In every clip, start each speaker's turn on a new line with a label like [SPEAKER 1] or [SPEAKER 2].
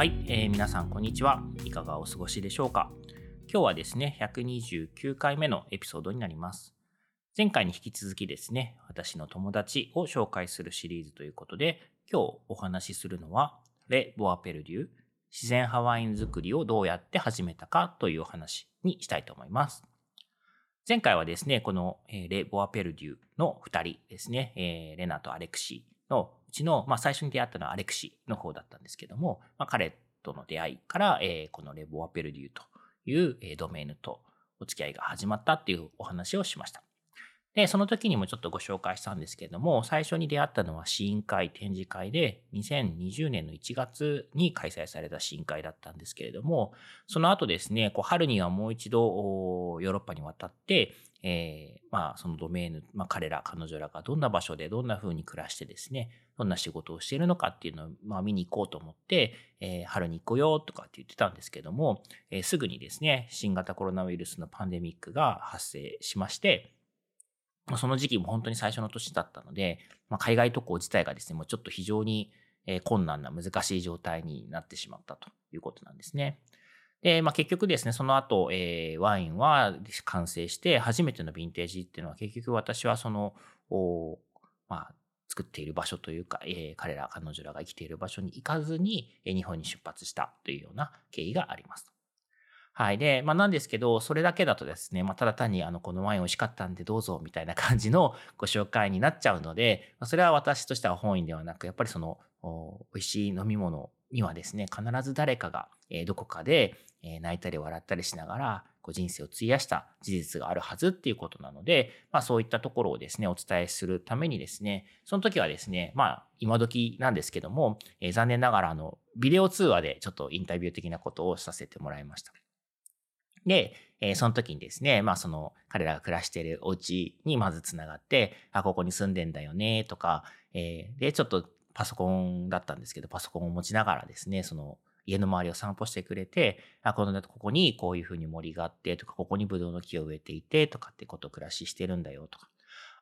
[SPEAKER 1] はい、えー、皆さんこんにちは。いかがお過ごしでしょうか？今日はですね、129回目のエピソードになります。前回に引き続きですね、私の友達を紹介するシリーズということで、今日お話しするのは、レ・ボアペルデュ、自然派ワイン作りをどうやって始めたかというお話にしたいと思います。前回はですね、このレ・ボアペルデュの二人ですね、レナとアレクシーのうちの、まあ、最初に出会ったのはアレクシーの方だったんですけども、まあ、彼との出会いから、えー、このレボアペルデューという、えー、ドメインとお付き合いが始まったっていうお話をしました。で、その時にもちょっとご紹介したんですけれども、最初に出会ったのは試飲会、展示会で、2020年の1月に開催された試飲会だったんですけれども、その後ですね、こう春にはもう一度ヨーロッパに渡って、えー、まあ、そのドメイン、まあ、彼ら、彼女らがどんな場所でどんな風に暮らしてですね、どんな仕事をしているのかっていうのを、まあ、見に行こうと思って、えー、春に行こうよとかって言ってたんですけども、えー、すぐにですね、新型コロナウイルスのパンデミックが発生しまして、その時期も本当に最初の年だったので、まあ、海外渡航自体がですね、もうちょっと非常に困難な難しい状態になってしまったということなんですね。で、まあ、結局ですね、その後、えー、ワインは完成して、初めてのヴィンテージっていうのは結局私はその、まあ、作っている場所というか、えー、彼ら、彼女らが生きている場所に行かずに、えー、日本に出発したというような経緯があります。はい。で、まあなんですけど、それだけだとですね、まあただ単にあの、このワイン美味しかったんでどうぞみたいな感じのご紹介になっちゃうので、それは私としては本意ではなく、やっぱりその、美味しい飲み物にはですね、必ず誰かが、えどこかで、え泣いたり笑ったりしながら、こう人生を費やした事実があるはずっていうことなので、まあそういったところをですね、お伝えするためにですね、その時はですね、まあ今時なんですけども、えー、残念ながらあの、ビデオ通話でちょっとインタビュー的なことをさせてもらいました。で、えー、その時にですね、まあその彼らが暮らしているお家にまずつながって、あ、ここに住んでんだよね、とか、えー、で、ちょっとパソコンだったんですけど、パソコンを持ちながらですね、その家の周りを散歩してくれて、あ、この、ここにこういうふうに森があって、とか、ここにブドウの木を植えていて、とかってことを暮らししてるんだよ、とか。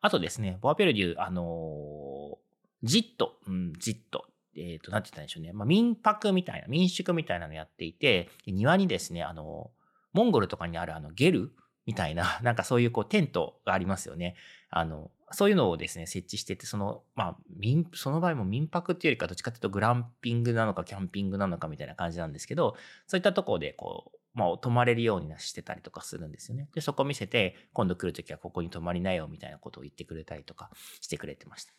[SPEAKER 1] あとですね、ボアペルデュー、あのー、ジット、うん、ジット。えっ、ー、と、なんて言ったんでしょうね。まあ、民泊みたいな、民宿みたいなのやっていて、庭にですね、あの、モンゴルとかにあるあの、ゲルみたいな、なんかそういうこうテントがありますよね。あの、そういうのをですね、設置してて、その、まあ、民、その場合も民泊っていうよりか、どっちかっていうとグランピングなのか、キャンピングなのかみたいな感じなんですけど、そういったところで、こう、まあ、泊まれるようにしてたりとかするんですよね。で、そこ見せて、今度来るときはここに泊まりなよ、みたいなことを言ってくれたりとかしてくれてました。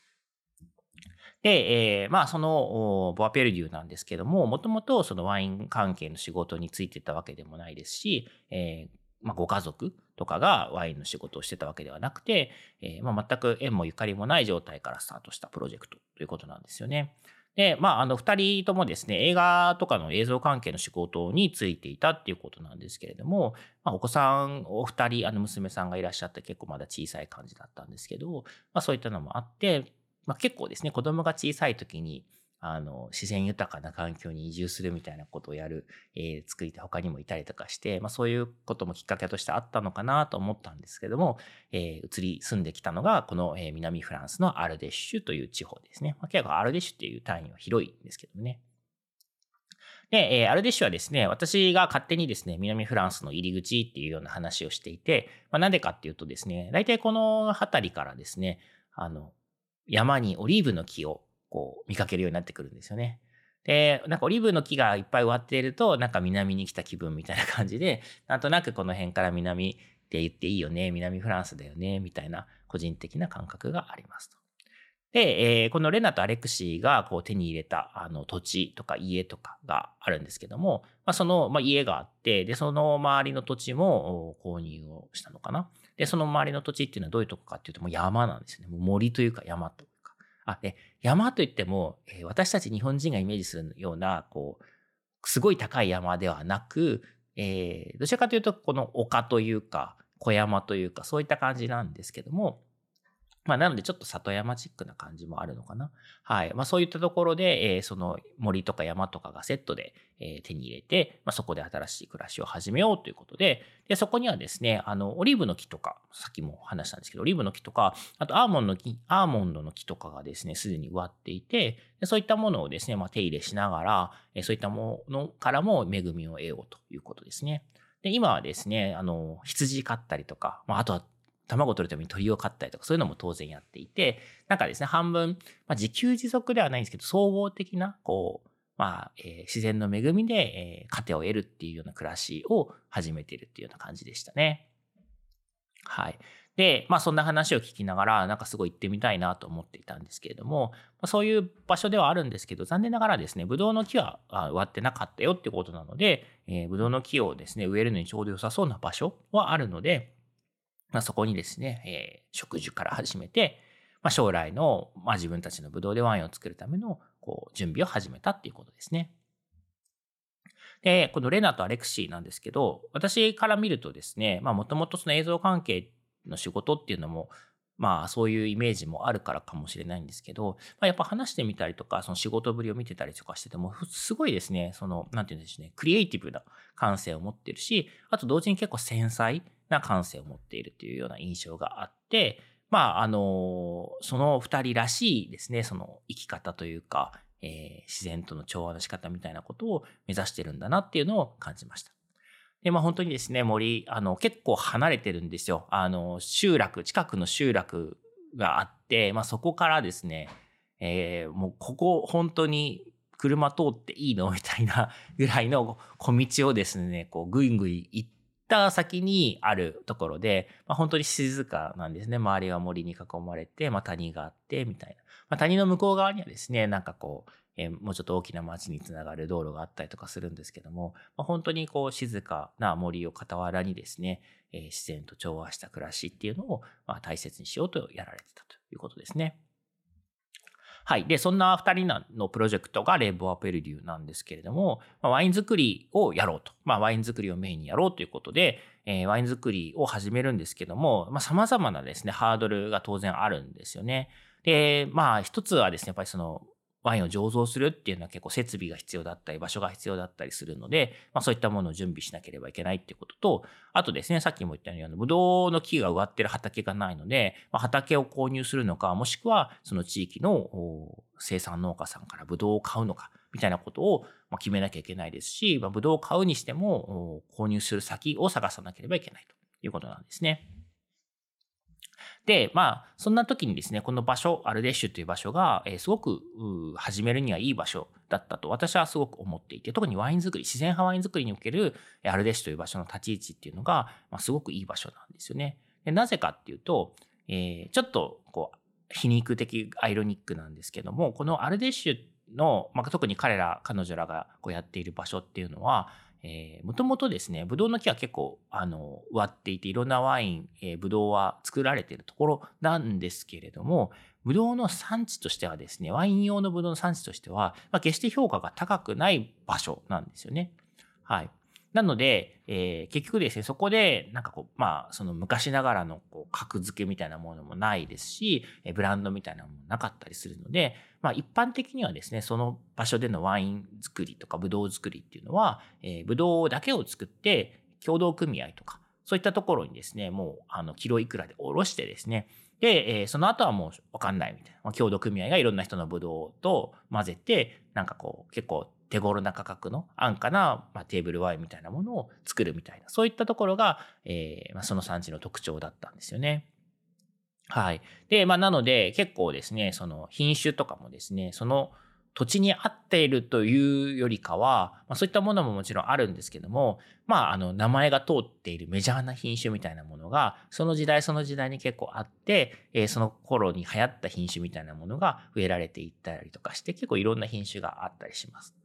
[SPEAKER 1] で、えー、まあ、その、ボアペルデューなんですけども、もともとそのワイン関係の仕事についてたわけでもないですし、えー、まあ、ご家族とかがワインの仕事をしてたわけではなくて、えー、まあ、全く縁もゆかりもない状態からスタートしたプロジェクトということなんですよね。で、まあ、あの、二人ともですね、映画とかの映像関係の仕事についていたっていうことなんですけれども、まあ、お子さんお二人、あの、娘さんがいらっしゃって結構まだ小さい感じだったんですけど、まあ、そういったのもあって、まあ、結構ですね、子供が小さい時に、あの、自然豊かな環境に移住するみたいなことをやる、えー、作り手他にもいたりとかして、まあそういうこともきっかけとしてあったのかなと思ったんですけども、えー、移り住んできたのが、この、えー、南フランスのアルデッシュという地方ですね。まあ、結構アルデッシュっていう単位は広いんですけどもね。で、えー、アルデッシュはですね、私が勝手にですね、南フランスの入り口っていうような話をしていて、まあ、なんでかっていうとですね、大体この辺りからですね、あの、山にオリーブの木をこう見かけるようになってくるんですよね。で、なんかオリーブの木がいっぱい植わっていると、なんか南に来た気分みたいな感じで、なんとなくこの辺から南って言っていいよね、南フランスだよね、みたいな個人的な感覚がありますと。で、えー、このレナとアレクシーがこう手に入れたあの土地とか家とかがあるんですけども、まあ、その、まあ、家があって、で、その周りの土地も購入をしたのかな。で、その周りの土地っていうのはどういうとこかっていうと、もう山なんですよね。もう森というか山と。あ、で、山といっても、え、私たち日本人がイメージするような、こう、すごい高い山ではなく、えー、どちらかというと、この丘というか、小山というか、そういった感じなんですけども、まあ、なのでちょっと里山チックな感じもあるのかな。はい。まあ、そういったところで、えー、その森とか山とかがセットで、えー、手に入れて、まあ、そこで新しい暮らしを始めようということで、で、そこにはですね、あの、オリーブの木とか、さっきも話したんですけど、オリーブの木とか、あとアーモンドの木、アーモンドの木とかがですね、すでに植わっていて、でそういったものをですね、まあ、手入れしながら、えー、そういったものからも恵みを得ようということですね。で、今はですね、あの、羊飼ったりとか、まあ、あとは卵取るために鳥を飼ったりとか、そういうのも当然やっていて、なんかですね、半分、まあ、自給自足ではないんですけど、総合的な、こう、まあ、えー、自然の恵みで、えー、糧を得るっていうような暮らしを始めてるっていうような感じでしたね。はい。で、まあそんな話を聞きながら、なんかすごい行ってみたいなと思っていたんですけれども、ま、そういう場所ではあるんですけど、残念ながらですね、ブドウの木は植わってなかったよってことなので、えー、ブドウの木をですね、植えるのにちょうど良さそうな場所はあるので、まあ、そこにですね、えー、植樹から始めて、まあ、将来の、まあ、自分たちのブドウでワインを作るためのこう準備を始めたっていうことですね。で、このレナとアレクシーなんですけど、私から見るとですね、まあもともとその映像関係の仕事っていうのも、まあそういうイメージもあるからかもしれないんですけど、まあ、やっぱ話してみたりとか、その仕事ぶりを見てたりとかしてても、すごいですね、その、なんていうんでしょうね、クリエイティブな感性を持ってるし、あと同時に結構繊細な感性を持っているというような印象があって、まあ、あの、その二人らしいですね、その生き方というか、えー、自然との調和の仕方みたいなことを目指してるんだなっていうのを感じました。で、まあ本当にですね、森、あの、結構離れてるんですよ。あの、集落、近くの集落があって、まあそこからですね、えー、もうここ本当に車通っていいの？みたいなぐらいの小道をですね、こうぐいぐい行った先にあるところで、まあ、本当に静かなんですね。周りは森に囲まれて、まあ、谷があって、みたいな。まあ、谷の向こう側にはですね、なんかこう、えー、もうちょっと大きな町につながる道路があったりとかするんですけども、まあ、本当にこう静かな森を傍らにですね、えー、自然と調和した暮らしっていうのを、まあ、大切にしようとやられてたということですね。はい。で、そんな2人のプロジェクトがレボアペルデューなんですけれども、まあ、ワイン作りをやろうと。まあ、ワイン作りをメインにやろうということで、えー、ワイン作りを始めるんですけども、まあ、様々なですね、ハードルが当然あるんですよね。で、まあ、一つはですね、やっぱりその、ワインを醸造するっていうのは結構設備が必要だったり、場所が必要だったりするので、まあそういったものを準備しなければいけないっていうことと、あとですね、さっきも言ったように、ブドウの木が植わってる畑がないので、まあ、畑を購入するのか、もしくはその地域の生産農家さんからブドウを買うのか、みたいなことを決めなきゃいけないですし、まあ、ブドウを買うにしても、購入する先を探さなければいけないということなんですね。で、まあ、そんな時にですね、この場所、アルデッシュという場所が、えー、すごく始めるにはいい場所だったと私はすごく思っていて、特にワイン作り、自然派ワイン作りにおけるアルデッシュという場所の立ち位置っていうのが、まあ、すごくいい場所なんですよね。でなぜかっていうと、えー、ちょっとこう皮肉的アイロニックなんですけども、このアルデッシュの、まあ、特に彼ら、彼女らがこうやっている場所っていうのは、えー、もともとですね、ブドウの木は結構、あの、割っていて、いろんなワイン、えー、ブドウは作られているところなんですけれども、ブドウの産地としてはですね、ワイン用のブドウの産地としては、まあ、決して評価が高くない場所なんですよね。はい。なので、えー、結局ですね、そこで、なんかこう、まあ、その昔ながらのこう格付けみたいなものもないですし、えブランドみたいなものもなかったりするので、まあ、一般的にはですね、その場所でのワイン作りとかブドウ作りっていうのは、えー、ブドウだけを作って、協同組合とか、そういったところにですね、もう、あの、キロいくらでおろしてですね、で、えー、その後はもうわかんないみたいな。まあ、協同組合がいろんな人のブドウと混ぜて、なんかこう、結構手頃な価格の安価な、まあ、テーブルワインみたいなものを作るみたいな、そういったところが、えーまあ、その産地の特徴だったんですよね。はい。で、まあ、なので、結構ですね、その品種とかもですね、その土地に合っているというよりかは、まあ、そういったものももちろんあるんですけども、まあ、あの、名前が通っているメジャーな品種みたいなものが、その時代その時代に結構あって、えー、その頃に流行った品種みたいなものが植えられていったりとかして、結構いろんな品種があったりします。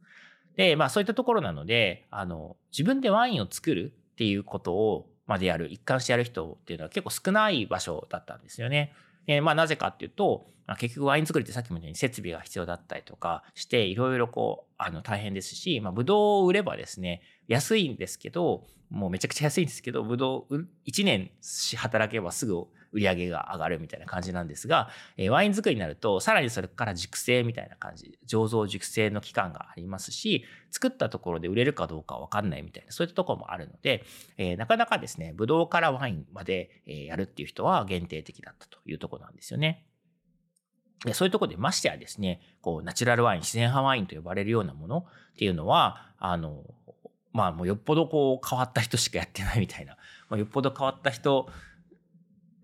[SPEAKER 1] で、まあそういったところなので、あの、自分でワインを作るっていうことをまでやる、一貫してやる人っていうのは結構少ない場所だったんですよね。え、まあなぜかっていうと、まあ、結局ワイン作りってさっきも言ったように設備が必要だったりとかしていろいろこうあの大変ですし、まあ、ブドウを売ればですね安いんですけどもうめちゃくちゃ安いんですけどブドウ1年働けばすぐ売り上げが上がるみたいな感じなんですが、え、ワイン作りになるとさらにそれから熟成みたいな感じ醸造熟成の期間がありますし作ったところで売れるかどうかわかんないみたいなそういったところもあるので、え、なかなかですねブドウからワインまでえやるっていう人は限定的だったというとこなんですよね。でそういうとこでましてやですね、こう、ナチュラルワイン、自然派ワインと呼ばれるようなものっていうのは、あの、まあ、もうよっぽどこう、変わった人しかやってないみたいな、まあ、よっぽど変わった人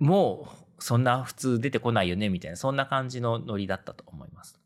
[SPEAKER 1] もう、そんな普通出てこないよね、みたいな、そんな感じのノリだったと思います。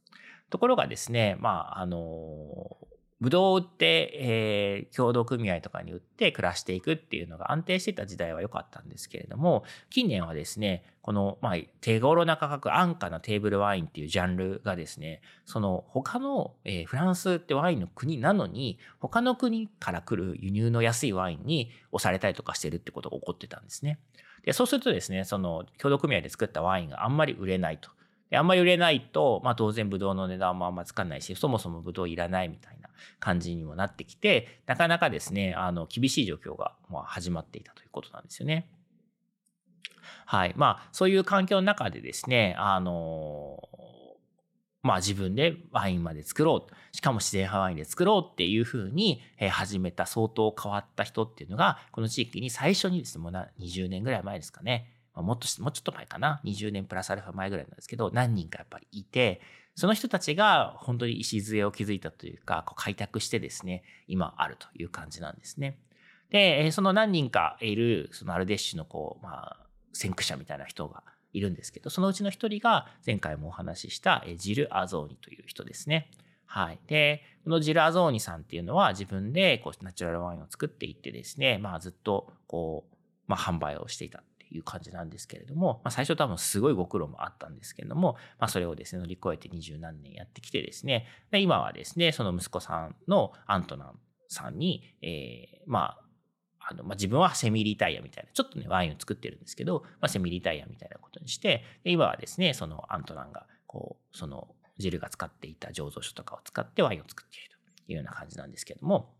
[SPEAKER 1] ところがですね、まあ、あの、ブドウを売って、えー、協同組合とかに売って暮らしていくっていうのが安定してた時代は良かったんですけれども、近年はですね、この、まあ、手頃な価格、安価なテーブルワインっていうジャンルがですね、その他の、えー、フランスってワインの国なのに、他の国から来る輸入の安いワインに押されたりとかしてるってことが起こってたんですね。で、そうするとですね、その協同組合で作ったワインがあんまり売れないと。であんまり売れないと、まあ当然ブドウの値段もあんまつかないし、そもそもブドウいらないみたいな感じにもなってきて、なかなかですね、あの、厳しい状況が始まっていたということなんですよね。はい。まあ、そういう環境の中でですね、あの、まあ自分でワインまで作ろう。しかも自然派ワインで作ろうっていうふうに始めた相当変わった人っていうのが、この地域に最初にですね、もう20年ぐらい前ですかね、もっと、もうちょっと前かな、20年プラスアルファ前ぐらいなんですけど、何人かやっぱりいて、その人たちが本当に礎を築いたというか、こう開拓してですね、今あるという感じなんですね。で、その何人かいる、そのアルデッシュのこう、まあ、先駆者みたいな人がいるんですけど、そのうちの一人が前回もお話ししたジル・アゾーニという人ですね。はい。で、このジル・アゾーニさんっていうのは自分でこうナチュラルワインを作っていってですね、まあずっとこう、まあ販売をしていたっていう感じなんですけれども、まあ、最初多分すごいご苦労もあったんですけれども、まあ、それをですね、乗り越えて二十何年やってきてですね、で今はですね、その息子さんのアントナンさんに、えー、まあ、あの、まあ、自分はセミリタイヤみたいな、ちょっとね、ワインを作ってるんですけど、まあ、セミリタイヤみたいなことにして、で今はですね、そのアントナンが、こう、その、ジルが使っていた醸造所とかを使ってワインを作っているというような感じなんですけども、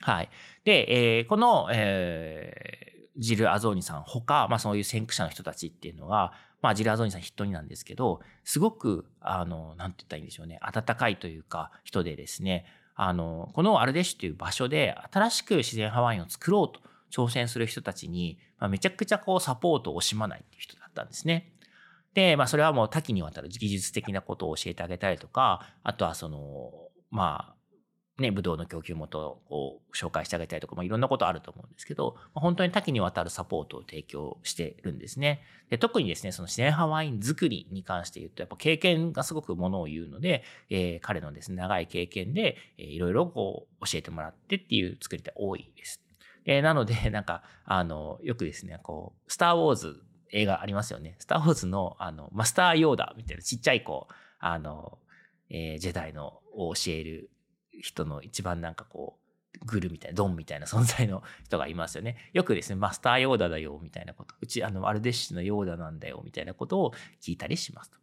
[SPEAKER 1] はい。で、えー、この、えー、ジル・アゾーニさんほか、まあそういう先駆者の人たちっていうのは、まあジル・アゾーニさん筆頭になんですけど、すごく、あの、なんて言ったらいいんでしょうね、温かいというか人でですね、あの、このアルデシュという場所で新しく自然派ワインを作ろうと挑戦する人たちに、まあ、めちゃくちゃこうサポートを惜しまないっていう人だったんですね。で、まあそれはもう多岐にわたる技術的なことを教えてあげたりとか、あとはその、まあ、ね、ブドウの供給元を紹介してあげたりとか、まあ、いろんなことあると思うんですけど、まあ、本当に多岐にわたるサポートを提供してるんですね。で特にですね、その自然派ワイン作りに関して言うと、やっぱ経験がすごくものを言うので、えー、彼のですね、長い経験で、えー、いろいろこう教えてもらってっていう作りって多いです。えー、なので、なんか、あの、よくですね、こう、スター・ウォーズ映画ありますよね。スター・ウォーズの、あの、マスター・ヨーダみたいなちっちゃい子、あの、えー、ジェダイのを教える人の一番なんかこう、グルみたいな、ドンみたいな存在の人がいますよね。よくですね、マスターヨーダだよ、みたいなこと。うち、あの、アルデッシュのヨーダなんだよ、みたいなことを聞いたりしますと。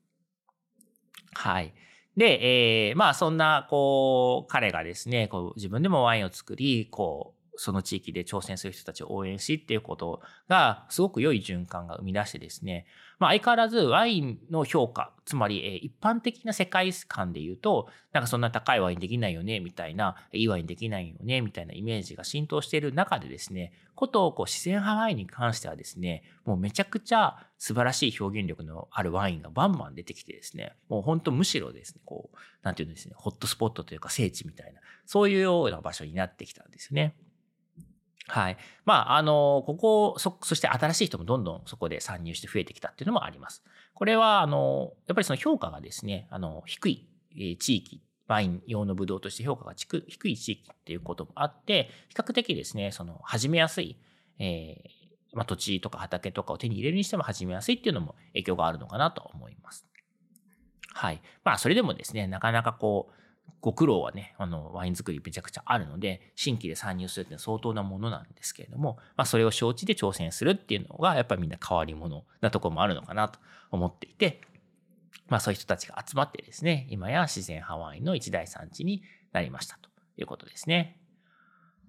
[SPEAKER 1] はい。で、えー、まあそんな、こう、彼がですね、こう自分でもワインを作り、こう、その地域で挑戦する人たちを応援しっていうことがすごく良い循環が生み出してですね、まあ、相変わらずワインの評価、つまりえ一般的な世界観で言うと、なんかそんな高いワインできないよね、みたいな、いいワインできないよね、みたいなイメージが浸透している中でですね、ことをこう自然派ワインに関してはですね、もうめちゃくちゃ素晴らしい表現力のあるワインがバンバン出てきてですね、もう本当むしろですね、こう、なんていうんですね、ホットスポットというか聖地みたいな、そういうような場所になってきたんですよね。はい。まあ、あの、ここ、そ、そして新しい人もどんどんそこで参入して増えてきたっていうのもあります。これは、あの、やっぱりその評価がですね、あの、低い地域、ワイン用のブドウとして評価が低い地域っていうこともあって、比較的ですね、その、始めやすい、えー、まあ、土地とか畑とかを手に入れるにしても始めやすいっていうのも影響があるのかなと思います。はい。まあ、それでもですね、なかなかこう、ご苦労はね、あの、ワイン作りめちゃくちゃあるので、新規で参入するって相当なものなんですけれども、まあ、それを承知で挑戦するっていうのが、やっぱりみんな変わり者なところもあるのかなと思っていて、まあ、そういう人たちが集まってですね、今や自然派ワイの一大産地になりましたということですね。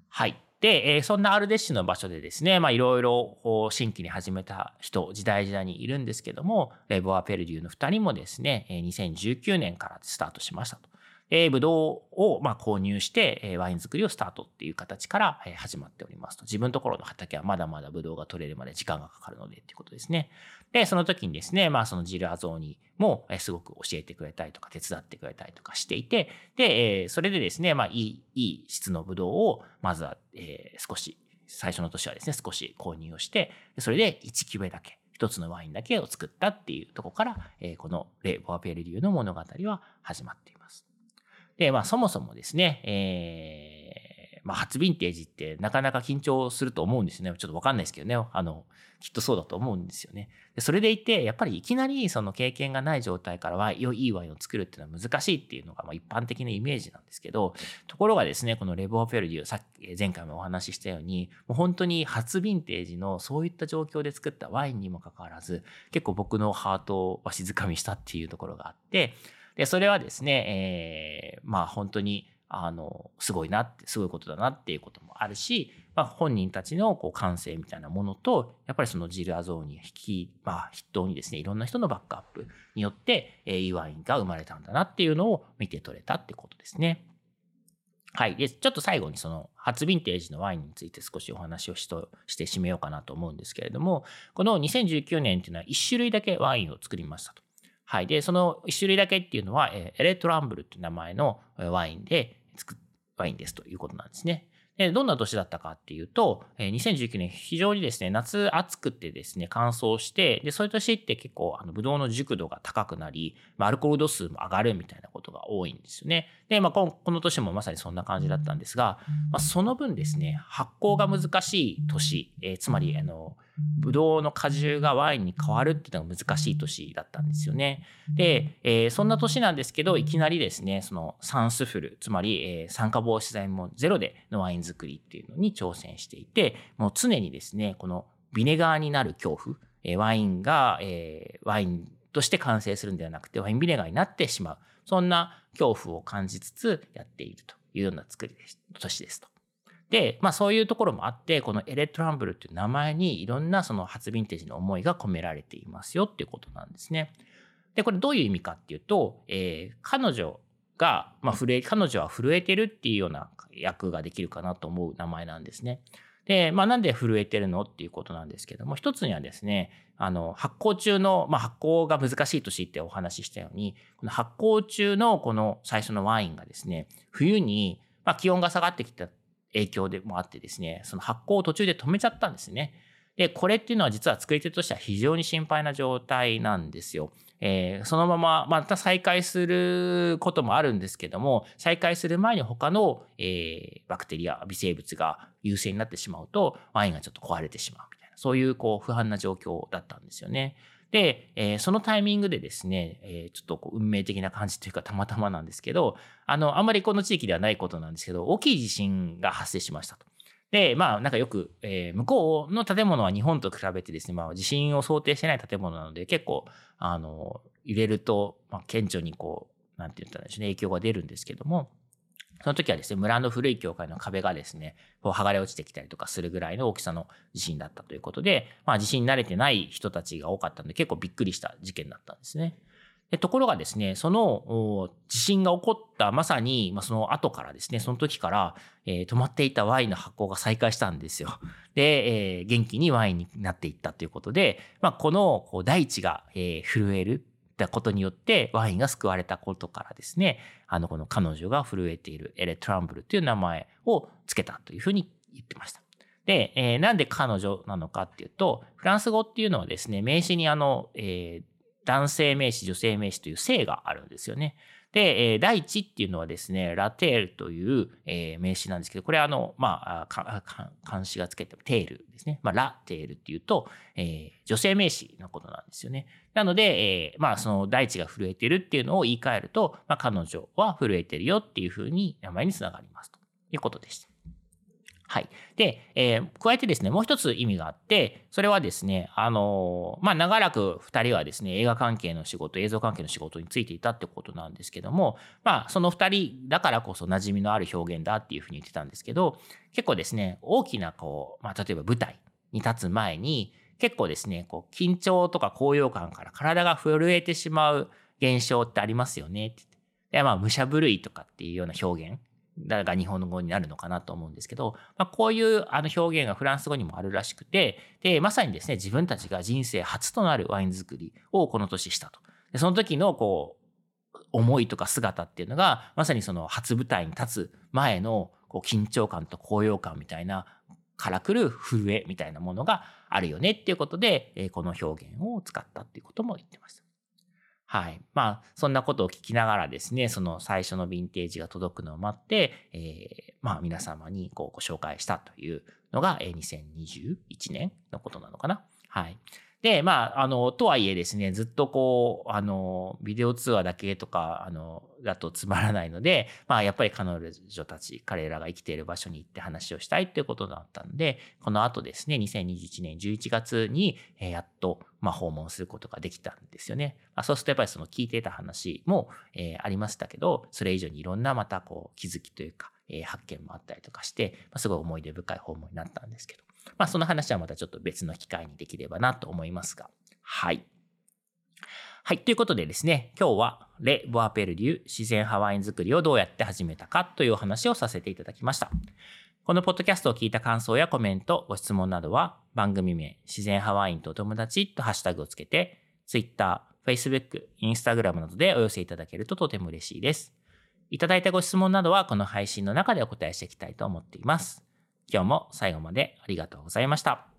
[SPEAKER 1] はい。で、えー、そんなアルデッシュの場所でですね、まあいろいろ新規に始めた人、時代時代にいるんですけども、レボア・ペルデューの2人もですね、2019年からスタートしましたと。えー、ブドウをま購入して、え、ワイン作りをスタートっていう形から、え、始まっておりますと。自分のところの畑はまだまだブドウが取れるまで時間がかかるのでっていうことですね。で、その時にですね、まあそのジルアゾーニも、え、すごく教えてくれたりとか手伝ってくれたりとかしていて、で、え、それでですね、まあいい、いい質のブドウをまずは、え、少し、最初の年はですね、少し購入をして、それで1キュベだけ、一つのワインだけを作ったっていうところから、えー、このレ・ボアペルリューの物語は始まっています。で、まあそもそもですね、えー、まあ初ヴィンテージってなかなか緊張すると思うんですよね。ちょっとわかんないですけどね。あの、きっとそうだと思うんですよね。でそれでいて、やっぱりいきなりその経験がない状態からは良いワインを作るっていうのは難しいっていうのがまあ一般的なイメージなんですけど、ところがですね、このレボーフェルデュー、さっき前回もお話ししたように、もう本当に初ヴィンテージのそういった状況で作ったワインにもかかわらず、結構僕のハートをわしづかみしたっていうところがあって、で、それはですね、えー、まあ本当に、あの、すごいなって、すごいことだなっていうこともあるし、まあ本人たちのこう感性みたいなものと、やっぱりそのジルアゾーに引き、まあ筆頭にですね、いろんな人のバックアップによって、えー、いいワインが生まれたんだなっていうのを見て取れたってことですね。はい。で、ちょっと最後にその初ヴィンテージのワインについて少しお話をしとして締めようかなと思うんですけれども、この2019年っていうのは1種類だけワインを作りましたと。はい。で、その1種類だけっていうのは、えエレトランブルっていう名前のワインで作っワインですということなんですね。で、どんな年だったかっていうと、2019年非常にですね、夏暑くてですね、乾燥して、で、そういう年って結構、あの、ブドウの熟度が高くなり、まあ、アルコール度数も上がるみたいなことが多いんですよね。で、まあ、この年もまさにそんな感じだったんですが、まあ、その分ですね、発酵が難しい年、えー、つまり、あの、ブドウの果汁がワインに変わるっていうのが難しい年だったんですよね。で、えー、そんな年なんですけど、いきなりですね、そのサンスフル、つまり、えー、酸化防止剤もゼロでのワイン作りっていうのに挑戦していて、もう常にですね、このビネガーになる恐怖、えー、ワインが、え、ワインとして完成するんではなくて、ワインビネガーになってしまう。そんな恐怖を感じつつやっているというような作りです、年ですと。で、まあそういうところもあって、このエレトランブルっていう名前にいろんなその初ヴィンテージの思いが込められていますよっていうことなんですね。で、これどういう意味かっていうと、えー、彼女が、まあ、震え、彼女は震えてるっていうような役ができるかなと思う名前なんですね。で、まあ、なんで震えてるのっていうことなんですけども、一つにはですね、あの、発酵中の、まあ、発酵が難しい年ってお話ししたように、この発酵中のこの最初のワインがですね、冬に、まあ、気温が下がってきた影響でもあってですね、その発酵を途中で止めちゃったんですね。で、これっていうのは実は作り手としては非常に心配な状態なんですよ。えー、そのまままた再開することもあるんですけども、再開する前に他の、えー、バクテリア、微生物が優勢になってしまうと、ワインがちょっと壊れてしまうみたいな、そういうこう不安な状況だったんですよね。で、えー、そのタイミングでですね、えー、ちょっとこう運命的な感じというかたまたまなんですけど、あの、あんまりこの地域ではないことなんですけど、大きい地震が発生しましたと。で、まあ、なんかよく、えー、向こうの建物は日本と比べてですね、まあ、地震を想定してない建物なので、結構、あの、揺れると、まあ、顕著にこう、なんて言ったらいいでしょうね、影響が出るんですけども、その時はですね、村の古い教会の壁がですね、こう剥がれ落ちてきたりとかするぐらいの大きさの地震だったということで、まあ地震に慣れてない人たちが多かったので結構びっくりした事件だったんですね。でところがですね、その地震が起こったまさに、まあ、その後からですね、その時から、えー、止まっていたワインの発酵が再開したんですよ。で、えー、元気にワインになっていったということで、まあ、このこう大地が、えー、震えるたことによってワインが救われたことからですね、あの、この彼女が震えているエレ・トランブルという名前を付けたというふうに言ってました。で、えー、なんで彼女なのかっていうと、フランス語っていうのはですね、名詞にあの、えー、男性名詞、女性名詞という性があるんですよね。で、えー、大地っていうのはですね、ラテールという、え、名詞なんですけど、これあの、まあ、漢詞がつけてテールですね。まあ、ラテールっていうと、え、女性名詞のことなんですよね。なので、え、まあ、その大地が震えてるっていうのを言い換えると、まあ、彼女は震えてるよっていうふうに名前につながりますということでした。はい。で、えー、加えてですね、もう一つ意味があって、それはですね、あのー、まあ、長らく二人はですね、映画関係の仕事、映像関係の仕事についていたってことなんですけども、まあ、その二人だからこそ馴染みのある表現だっていうふうに言ってたんですけど、結構ですね、大きなこう、まあ、例えば舞台に立つ前に、結構ですね、こう、緊張とか高揚感から体が震えてしまう現象ってありますよねって。でまあ、武者震いとかっていうような表現。が日本語になるのかなと思うんですけど、まあ、こういうあの表現がフランス語にもあるらしくてでまさにですね自分たちが人生初となるワイン作りをこの年したとでその時のこう思いとか姿っていうのがまさにその初舞台に立つ前のこう緊張感と高揚感みたいなからくる震えみたいなものがあるよねっていうことで、この表現を使ったっていうことも言ってました。はい。まあ、そんなことを聞きながらですね、その最初のヴィンテージが届くのを待って、えー、まあ、皆様にこうご紹介したというのが、えー、2021年のことなのかな。はい。で、まあ、あの、とはいえですね、ずっとこう、あの、ビデオ通話だけとか、あの、だとつまらないので、まあ、やっぱり彼女たち、彼らが生きている場所に行って話をしたいっていうことだったんで、この後ですね、2021年11月に、えー、やっと、まあ、訪問することができたんですよね。まあ、そうするとやっぱりその聞いていた話も、えー、ありましたけど、それ以上にいろんなまたこう気づきというか、えー、発見もあったりとかして、まあ、すごい思い出深い訪問になったんですけど、まあ、その話はまたちょっと別の機会にできればなと思いますが。はい。はい。ということでですね、今日はレ・ボアペルリュ自然ハワイン作りをどうやって始めたかというお話をさせていただきました。このポッドキャストを聞いた感想やコメント、ご質問などは番組名、自然ハワインとお友達とハッシュタグをつけて、Twitter、Facebook、Instagram などでお寄せいただけるととても嬉しいです。いただいたご質問などはこの配信の中でお答えしていきたいと思っています。今日も最後までありがとうございました。